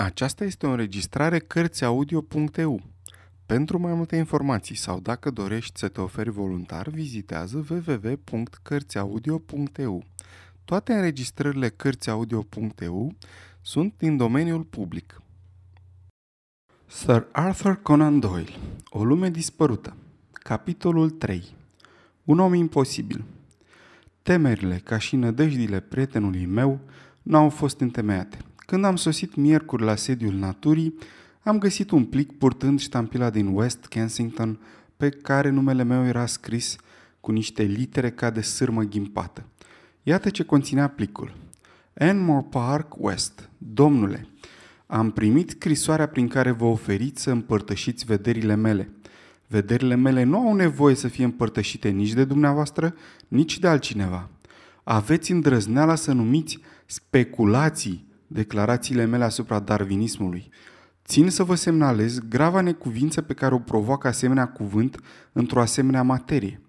Aceasta este o înregistrare Cărțiaudio.eu. Pentru mai multe informații sau dacă dorești să te oferi voluntar, vizitează www.cărțiaudio.eu. Toate înregistrările Cărțiaudio.eu sunt din domeniul public. Sir Arthur Conan Doyle O lume dispărută Capitolul 3 Un om imposibil Temerile, ca și nădăjdile prietenului meu, n-au fost întemeiate. Când am sosit miercuri la sediul naturii, am găsit un plic purtând ștampila din West Kensington pe care numele meu era scris cu niște litere ca de sârmă ghimpată. Iată ce conținea plicul. Enmore Park West. Domnule, am primit scrisoarea prin care vă oferiți să împărtășiți vederile mele. Vederile mele nu au nevoie să fie împărtășite nici de dumneavoastră, nici de altcineva. Aveți îndrăzneala să numiți speculații declarațiile mele asupra darwinismului. Țin să vă semnalez grava necuvință pe care o provoacă asemenea cuvânt într-o asemenea materie.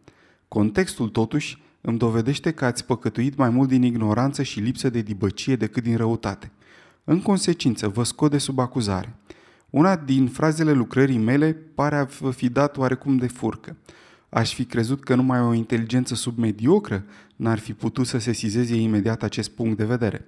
Contextul, totuși, îmi dovedește că ați păcătuit mai mult din ignoranță și lipsă de dibăcie decât din răutate. În consecință, vă scot de sub acuzare. Una din frazele lucrării mele pare a vă fi dat oarecum de furcă. Aș fi crezut că numai o inteligență submediocră n-ar fi putut să se sizeze imediat acest punct de vedere.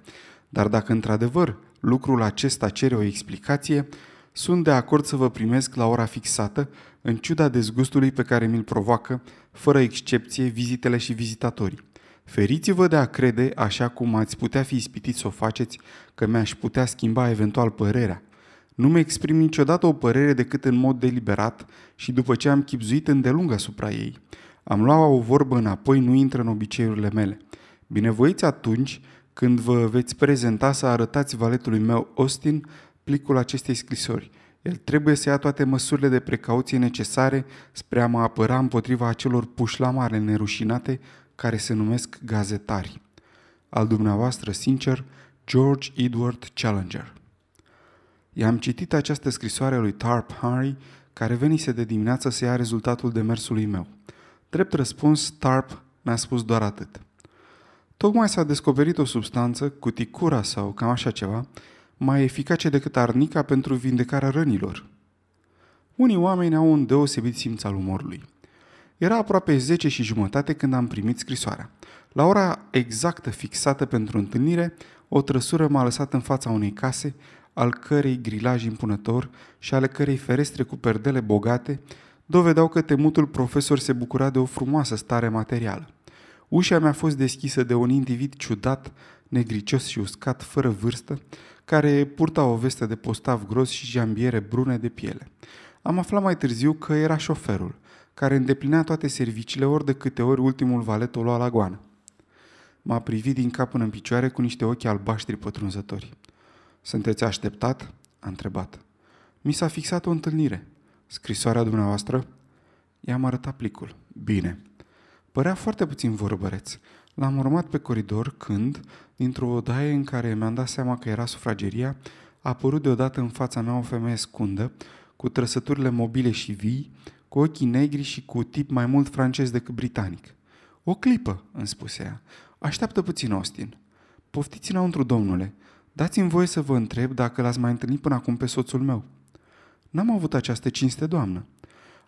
Dar dacă într-adevăr lucrul acesta cere o explicație, sunt de acord să vă primesc la ora fixată, în ciuda dezgustului pe care mi-l provoacă, fără excepție, vizitele și vizitatorii. Feriți-vă de a crede, așa cum ați putea fi ispitit să o faceți, că mi-aș putea schimba eventual părerea. Nu mi exprim niciodată o părere decât în mod deliberat și după ce am chipzuit îndelung asupra ei. Am luat o vorbă înapoi, nu intră în obiceiurile mele. Binevoiți atunci când vă veți prezenta să arătați valetului meu Austin plicul acestei scrisori. El trebuie să ia toate măsurile de precauție necesare spre a mă apăra împotriva acelor pușlamare nerușinate care se numesc gazetari. Al dumneavoastră sincer, George Edward Challenger. I-am citit această scrisoare a lui Tarp Harry, care venise de dimineață să ia rezultatul demersului meu. Drept răspuns, Tarp mi-a spus doar atât – Tocmai s-a descoperit o substanță, cuticura sau cam așa ceva, mai eficace decât arnica pentru vindecarea rănilor. Unii oameni au un deosebit simț al umorului. Era aproape 10 și jumătate când am primit scrisoarea. La ora exactă fixată pentru întâlnire, o trăsură m-a lăsat în fața unei case, al cărei grilaj impunător și ale cărei ferestre cu perdele bogate dovedeau că temutul profesor se bucura de o frumoasă stare materială. Ușa mi-a fost deschisă de un individ ciudat, negricios și uscat, fără vârstă, care purta o vestă de postav gros și jambiere brune de piele. Am aflat mai târziu că era șoferul, care îndeplinea toate serviciile ori de câte ori ultimul valet o lua la goană. M-a privit din cap până în picioare cu niște ochi albaștri pătrunzători. Sunteți așteptat?" a întrebat. Mi s-a fixat o întâlnire. Scrisoarea dumneavoastră?" I-am arătat plicul. Bine. Părea foarte puțin vorbăreț. L-am urmat pe coridor când, dintr-o odaie în care mi-am dat seama că era sufrageria, a apărut deodată în fața mea o femeie scundă, cu trăsăturile mobile și vii, cu ochii negri și cu tip mai mult francez decât britanic. O clipă, îmi spuse ea. Așteaptă puțin, Austin. Poftiți înăuntru, domnule. Dați-mi voie să vă întreb dacă l-ați mai întâlnit până acum pe soțul meu. N-am avut această cinste, doamnă.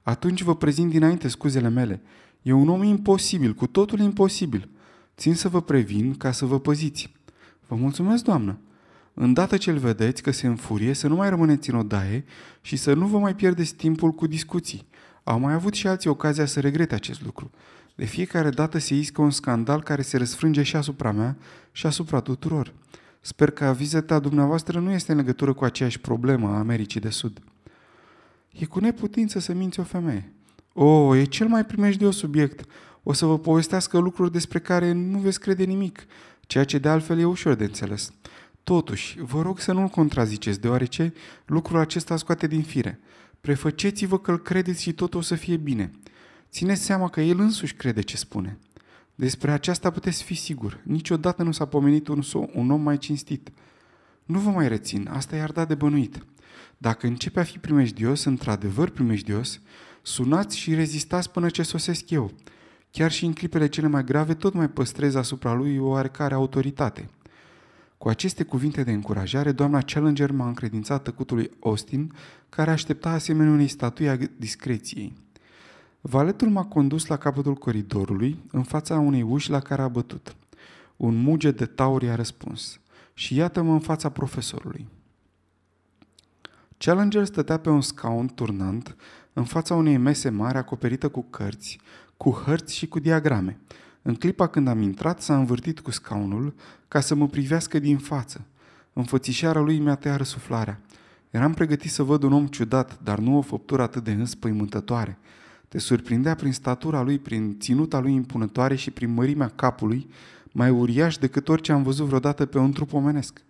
Atunci vă prezint dinainte scuzele mele. E un om imposibil, cu totul imposibil. Țin să vă previn ca să vă păziți. Vă mulțumesc, doamnă. Îndată ce îl vedeți că se înfurie, să nu mai rămâneți în odaie și să nu vă mai pierdeți timpul cu discuții. Au mai avut și alții ocazia să regrete acest lucru. De fiecare dată se iscă un scandal care se răsfrânge și asupra mea și asupra tuturor. Sper că vizita dumneavoastră nu este în legătură cu aceeași problemă a Americii de Sud. E cu neputință să minți o femeie. O, oh, e cel mai primejdios subiect. O să vă povestească lucruri despre care nu veți crede nimic, ceea ce de altfel e ușor de înțeles. Totuși, vă rog să nu-l contraziceți, deoarece lucrul acesta scoate din fire. Prefăceți-vă că îl credeți și tot o să fie bine. Țineți seama că el însuși crede ce spune. Despre aceasta puteți fi sigur. Niciodată nu s-a pomenit un, un om mai cinstit. Nu vă mai rețin, asta i-ar da de bănuit. Dacă începe a fi primejdios, într-adevăr primejdios, Sunați și rezistați până ce sosesc eu. Chiar și în clipele cele mai grave tot mai păstrez asupra lui o oarecare autoritate. Cu aceste cuvinte de încurajare, doamna Challenger m-a încredințat tăcutului Austin, care aștepta asemenea unei statui a discreției. Valetul m-a condus la capătul coridorului, în fața unei uși la care a bătut. Un muge de taur i-a răspuns. Și iată-mă în fața profesorului. Challenger stătea pe un scaun turnant, în fața unei mese mari acoperită cu cărți, cu hărți și cu diagrame. În clipa când am intrat, s-a învârtit cu scaunul ca să mă privească din față. Înfățișarea lui mi-a tăiat răsuflarea. Eram pregătit să văd un om ciudat, dar nu o făptură atât de înspăimântătoare. Te surprindea prin statura lui, prin ținuta lui impunătoare și prin mărimea capului, mai uriaș decât orice am văzut vreodată pe un trup omenesc.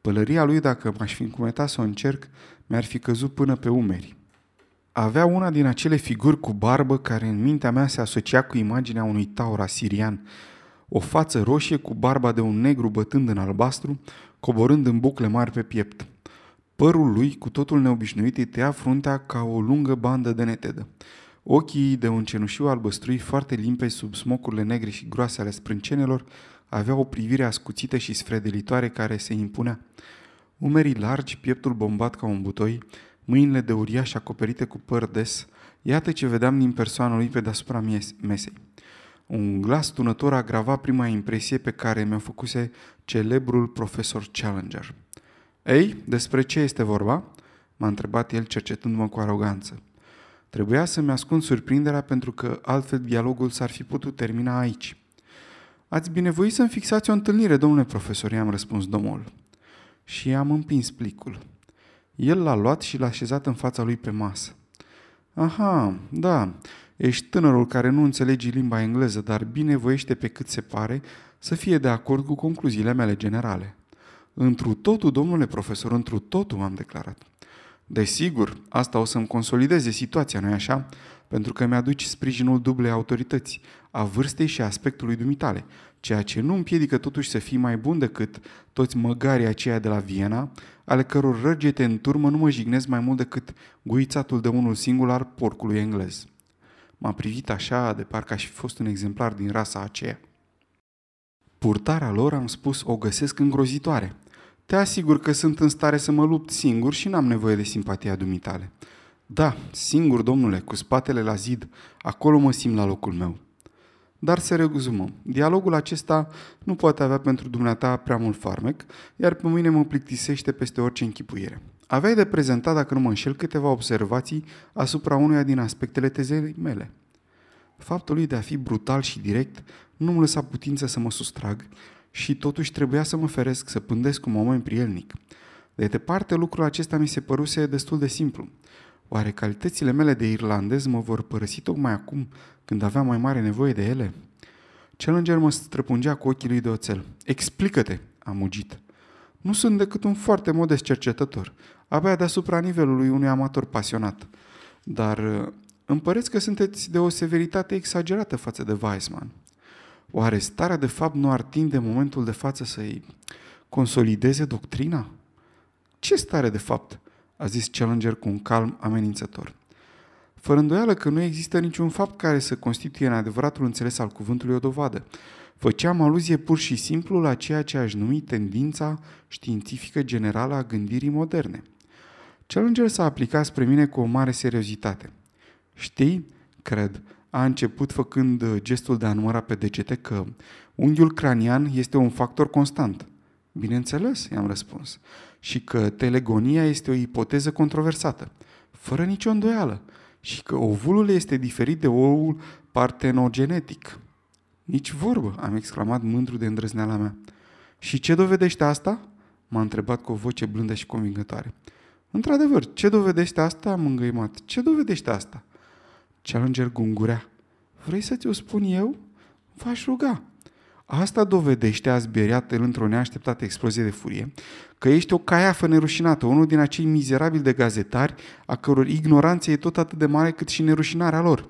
Pălăria lui, dacă m-aș fi încumetat să o încerc, mi-ar fi căzut până pe umeri. Avea una din acele figuri cu barbă care în mintea mea se asocia cu imaginea unui taur asirian, o față roșie cu barba de un negru bătând în albastru, coborând în bucle mari pe piept. Părul lui, cu totul neobișnuit, îi tăia fruntea ca o lungă bandă de netedă. Ochii de un cenușiu albăstrui foarte limpezi sub smocurile negre și groase ale sprâncenelor aveau o privire ascuțită și sfredelitoare care se impunea. Umerii largi, pieptul bombat ca un butoi, mâinile de uriaș acoperite cu păr des, iată ce vedeam din persoana lui pe deasupra mesei. Un glas tunător agrava prima impresie pe care mi-o făcuse celebrul profesor Challenger. Ei, despre ce este vorba?" m-a întrebat el cercetându-mă cu aroganță. Trebuia să-mi ascund surprinderea pentru că altfel dialogul s-ar fi putut termina aici. Ați binevoit să-mi fixați o întâlnire, domnule profesor, i-am răspuns domnul. Și am împins plicul. El l-a luat și l-a așezat în fața lui pe masă. Aha, da, ești tânărul care nu înțelegi limba engleză, dar binevoiește pe cât se pare să fie de acord cu concluziile mele generale. Întru totul, domnule profesor, întru totul, am declarat. Desigur, asta o să-mi consolideze situația, nu-i așa? Pentru că mi-aduci sprijinul dublei autorități, a vârstei și a aspectului dumitale, ceea ce nu împiedică totuși să fii mai bun decât toți măgarii aceia de la Viena, ale căror răgete în turmă nu mă jignesc mai mult decât guițatul de unul singur al porcului englez. M-a privit așa de parcă aș fi fost un exemplar din rasa aceea. Purtarea lor, am spus, o găsesc îngrozitoare. Te asigur că sunt în stare să mă lupt singur și n-am nevoie de simpatia dumitale. Da, singur, domnule, cu spatele la zid, acolo mă simt la locul meu. Dar se rezumă. Dialogul acesta nu poate avea pentru dumneata prea mult farmec, iar pe mine mă plictisește peste orice închipuire. Aveai de prezentat, dacă nu mă înșel, câteva observații asupra unuia din aspectele tezei mele. Faptul lui de a fi brutal și direct nu îmi lăsa putință să mă sustrag și totuși trebuia să mă feresc, să pândesc un moment prielnic. De departe, lucrul acesta mi se păruse destul de simplu. Oare calitățile mele de irlandez mă vor părăsi tocmai acum, când aveam mai mare nevoie de ele? Challenger mă străpungea cu ochii lui de oțel. Explică-te, am mugit. Nu sunt decât un foarte modest cercetător, abia deasupra nivelului unui amator pasionat. Dar uh, îmi păreți că sunteți de o severitate exagerată față de Weissman. Oare starea de fapt nu ar tinde momentul de față să-i consolideze doctrina? Ce stare de fapt? a zis Challenger cu un calm amenințător. Fără îndoială că nu există niciun fapt care să constituie în adevăratul înțeles al cuvântului o dovadă. Făceam aluzie pur și simplu la ceea ce aș numi tendința științifică generală a gândirii moderne. Challenger s-a aplicat spre mine cu o mare seriozitate. Știi, cred, a început făcând uh, gestul de a număra pe degete că unghiul cranian este un factor constant. Bineînțeles, i-am răspuns. Și că telegonia este o ipoteză controversată, fără nicio îndoială. Și că ovulul este diferit de oul partenogenetic. Nici vorbă, am exclamat mândru de îndrăzneala mea. Și ce dovedește asta? M-a întrebat cu o voce blândă și convingătoare. Într-adevăr, ce dovedește asta? Am îngăimat. Ce dovedește asta? Challenger gungurea. Vrei să ți-o spun eu? V-aș ruga. Asta dovedește, a zberiat el într-o neașteptată explozie de furie, că ești o caiafă nerușinată, unul din acei mizerabili de gazetari, a căror ignoranță e tot atât de mare cât și nerușinarea lor.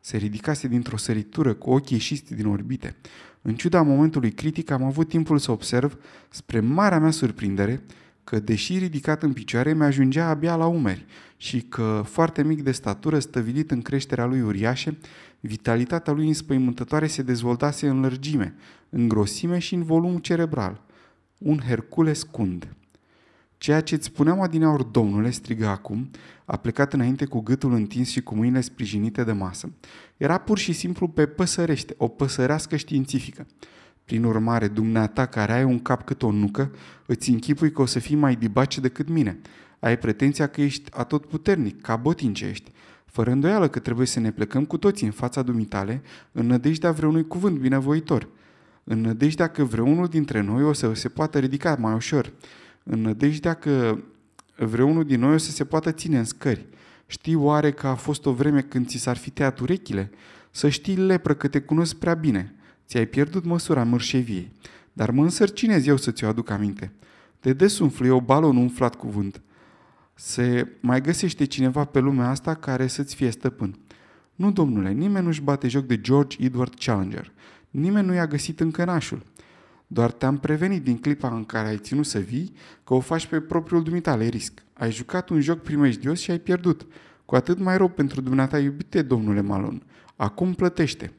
Se ridicase dintr-o săritură cu ochii ieșiți din orbite. În ciuda momentului critic, am avut timpul să observ, spre marea mea surprindere, că, deși ridicat în picioare, mi-ajungea abia la umeri și că, foarte mic de statură, stăvilit în creșterea lui uriașe, vitalitatea lui înspăimântătoare se dezvoltase în lărgime, în grosime și în volum cerebral. Un Hercule scund. Ceea ce îți spuneam adineauri, domnule, strigă acum, a plecat înainte cu gâtul întins și cu mâinile sprijinite de masă. Era pur și simplu pe păsărește, o păsărească științifică. Prin urmare, dumneata care ai un cap cât o nucă, îți închipui că o să fii mai dibace decât mine. Ai pretenția că ești atotputernic, ca botin ce ești. Fără îndoială că trebuie să ne plecăm cu toții în fața dumitale, în nădejdea vreunui cuvânt binevoitor. În nădejdea că vreunul dintre noi o să se poată ridica mai ușor. În nădejdea că vreunul din noi o să se poată ține în scări. Știi oare că a fost o vreme când ți s-ar fi tăiat urechile? Să știi, lepră, că te cunosc prea bine. Ți-ai pierdut măsura mărșeviei. Dar mă însărcinez eu să ți-o aduc aminte. De des umflu eu balon umflat cuvânt. Se mai găsește cineva pe lumea asta care să-ți fie stăpân. Nu, domnule, nimeni nu-și bate joc de George Edward Challenger. Nimeni nu i-a găsit încă nașul. Doar te-am prevenit din clipa în care ai ținut să vii că o faci pe propriul dumitale risc. Ai jucat un joc primejdios și ai pierdut. Cu atât mai rău pentru dumneata iubite, domnule Malon. Acum plătește.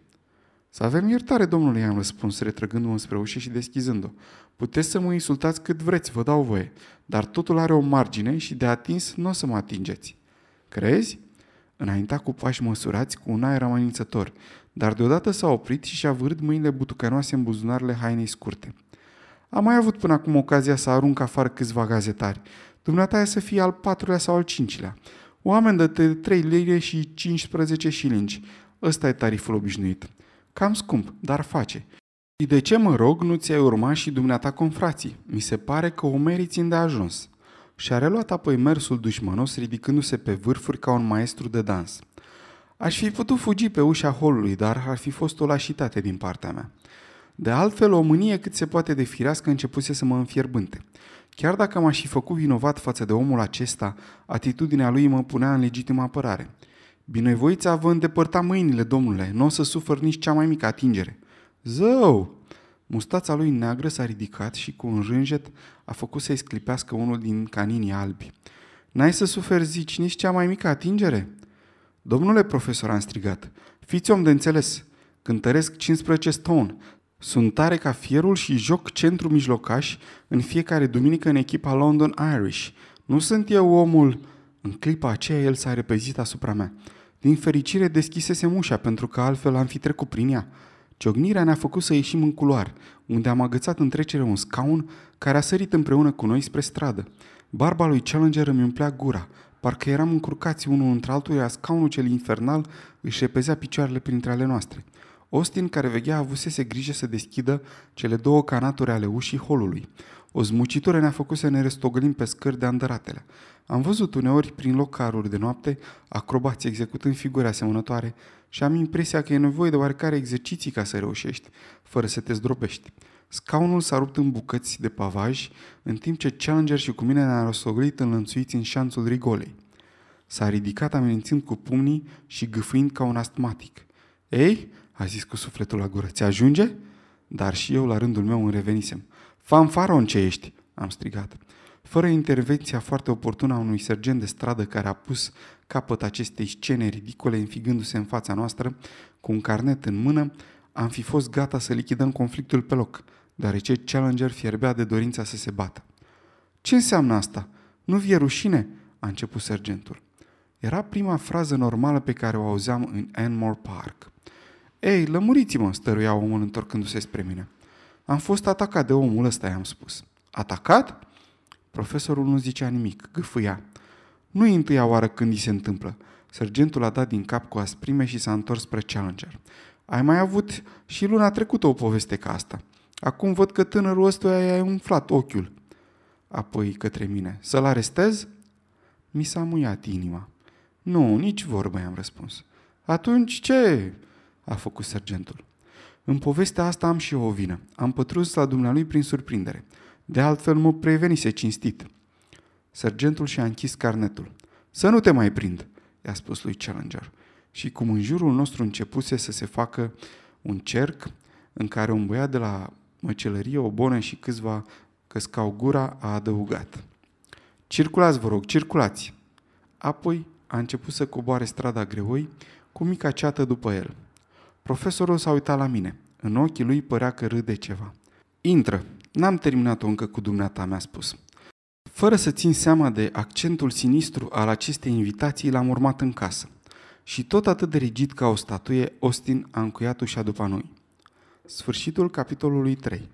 Să avem iertare, domnule, i-am răspuns, retrăgându-mă spre ușă și deschizând-o. Puteți să mă insultați cât vreți, vă dau voie, dar totul are o margine și de atins nu o să mă atingeți. Crezi? Înainta cu pași măsurați, cu un aer amenințător, dar deodată s-a oprit și și-a vârât mâinile butucănoase în buzunarele hainei scurte. Am mai avut până acum ocazia să arunc afară câțiva gazetari. Dumneata e să fie al patrulea sau al cincilea. Oameni de 3 lire și 15 șilingi. Ăsta e tariful obișnuit. Cam scump, dar face. Și de ce, mă rog, nu ți-ai urmat și dumneata confrații? Mi se pare că o meriți ajuns. Și a reluat apoi mersul dușmănos, ridicându-se pe vârfuri ca un maestru de dans. Aș fi putut fugi pe ușa holului, dar ar fi fost o lașitate din partea mea. De altfel, o mânie cât se poate de firească începuse să mă înfierbânte. Chiar dacă m-aș fi făcut vinovat față de omul acesta, atitudinea lui mă punea în legitimă apărare. Binevoița vă îndepărta mâinile, domnule, nu o să sufăr nici cea mai mică atingere. Zău! Mustața lui neagră s-a ridicat și cu un rânjet a făcut să-i sclipească unul din caninii albi. N-ai să suferi, zici, nici cea mai mică atingere? Domnule profesor, am strigat, fiți om de înțeles. Cântăresc 15 stone. Sunt tare ca fierul și joc centru mijlocaș în fiecare duminică în echipa London Irish. Nu sunt eu omul... În clipa aceea el s-a repezit asupra mea. Din fericire deschisesem ușa pentru că altfel am fi trecut prin ea. Ciognirea ne-a făcut să ieșim în culoar, unde am agățat în trecere un scaun care a sărit împreună cu noi spre stradă. Barba lui Challenger îmi umplea gura. Parcă eram încurcați unul între altul, iar scaunul cel infernal își repezea picioarele printre ale noastre. Austin, care veghea, avusese grijă să deschidă cele două canaturi ale ușii holului. O zmucitură ne-a făcut să ne restogălim pe scări de andăratele. Am văzut uneori prin locaruri de noapte acrobați executând figuri asemănătoare și am impresia că e nevoie de oarecare exerciții ca să reușești, fără să te zdrobești. Scaunul s-a rupt în bucăți de pavaj, în timp ce Challenger și cu mine ne-a rostogolit înlănțuiți în șanțul rigolei. S-a ridicat amenințând cu pumnii și gâfâind ca un astmatic. Ei, a zis cu sufletul la gură, ți ajunge? Dar și eu la rândul meu îmi revenisem. Fanfaron ce ești!" am strigat. Fără intervenția foarte oportună a unui sergent de stradă care a pus capăt acestei scene ridicole înfigându-se în fața noastră, cu un carnet în mână, am fi fost gata să lichidăm conflictul pe loc, deoarece Challenger fierbea de dorința să se bată. Ce înseamnă asta? Nu vie rușine?" a început sergentul. Era prima frază normală pe care o auzeam în Enmore Park. Ei, lămuriți-mă, stăruia omul întorcându-se spre mine. Am fost atacat de omul ăsta, i-am spus. Atacat? Profesorul nu zicea nimic, gâfâia. Nu e întâia oară când îi se întâmplă. Sergentul a dat din cap cu asprime și s-a întors spre Challenger. Ai mai avut și luna trecută o poveste ca asta. Acum văd că tânărul ăsta i-a umflat ochiul. Apoi către mine. Să-l arestez? Mi s-a muiat inima. Nu, nici vorbă, i-am răspuns. Atunci ce? a făcut sergentul. În povestea asta am și eu o vină. Am pătrus la dumnealui prin surprindere. De altfel mă prevenise cinstit. Sergentul și-a închis carnetul. Să nu te mai prind, i-a spus lui Challenger. Și cum în jurul nostru începuse să se facă un cerc în care un băiat de la măcelărie, o bonă și câțiva căscau gura, a adăugat. Circulați, vă rog, circulați! Apoi a început să coboare strada greoi cu mica ceată după el. Profesorul s-a uitat la mine. În ochii lui părea că râde ceva. Intră, N-am terminat-o încă cu dumneata, mi-a spus. Fără să țin seama de accentul sinistru al acestei invitații, l-am urmat în casă. Și tot atât de rigid ca o statuie, Austin a încuiat ușa după noi. Sfârșitul capitolului 3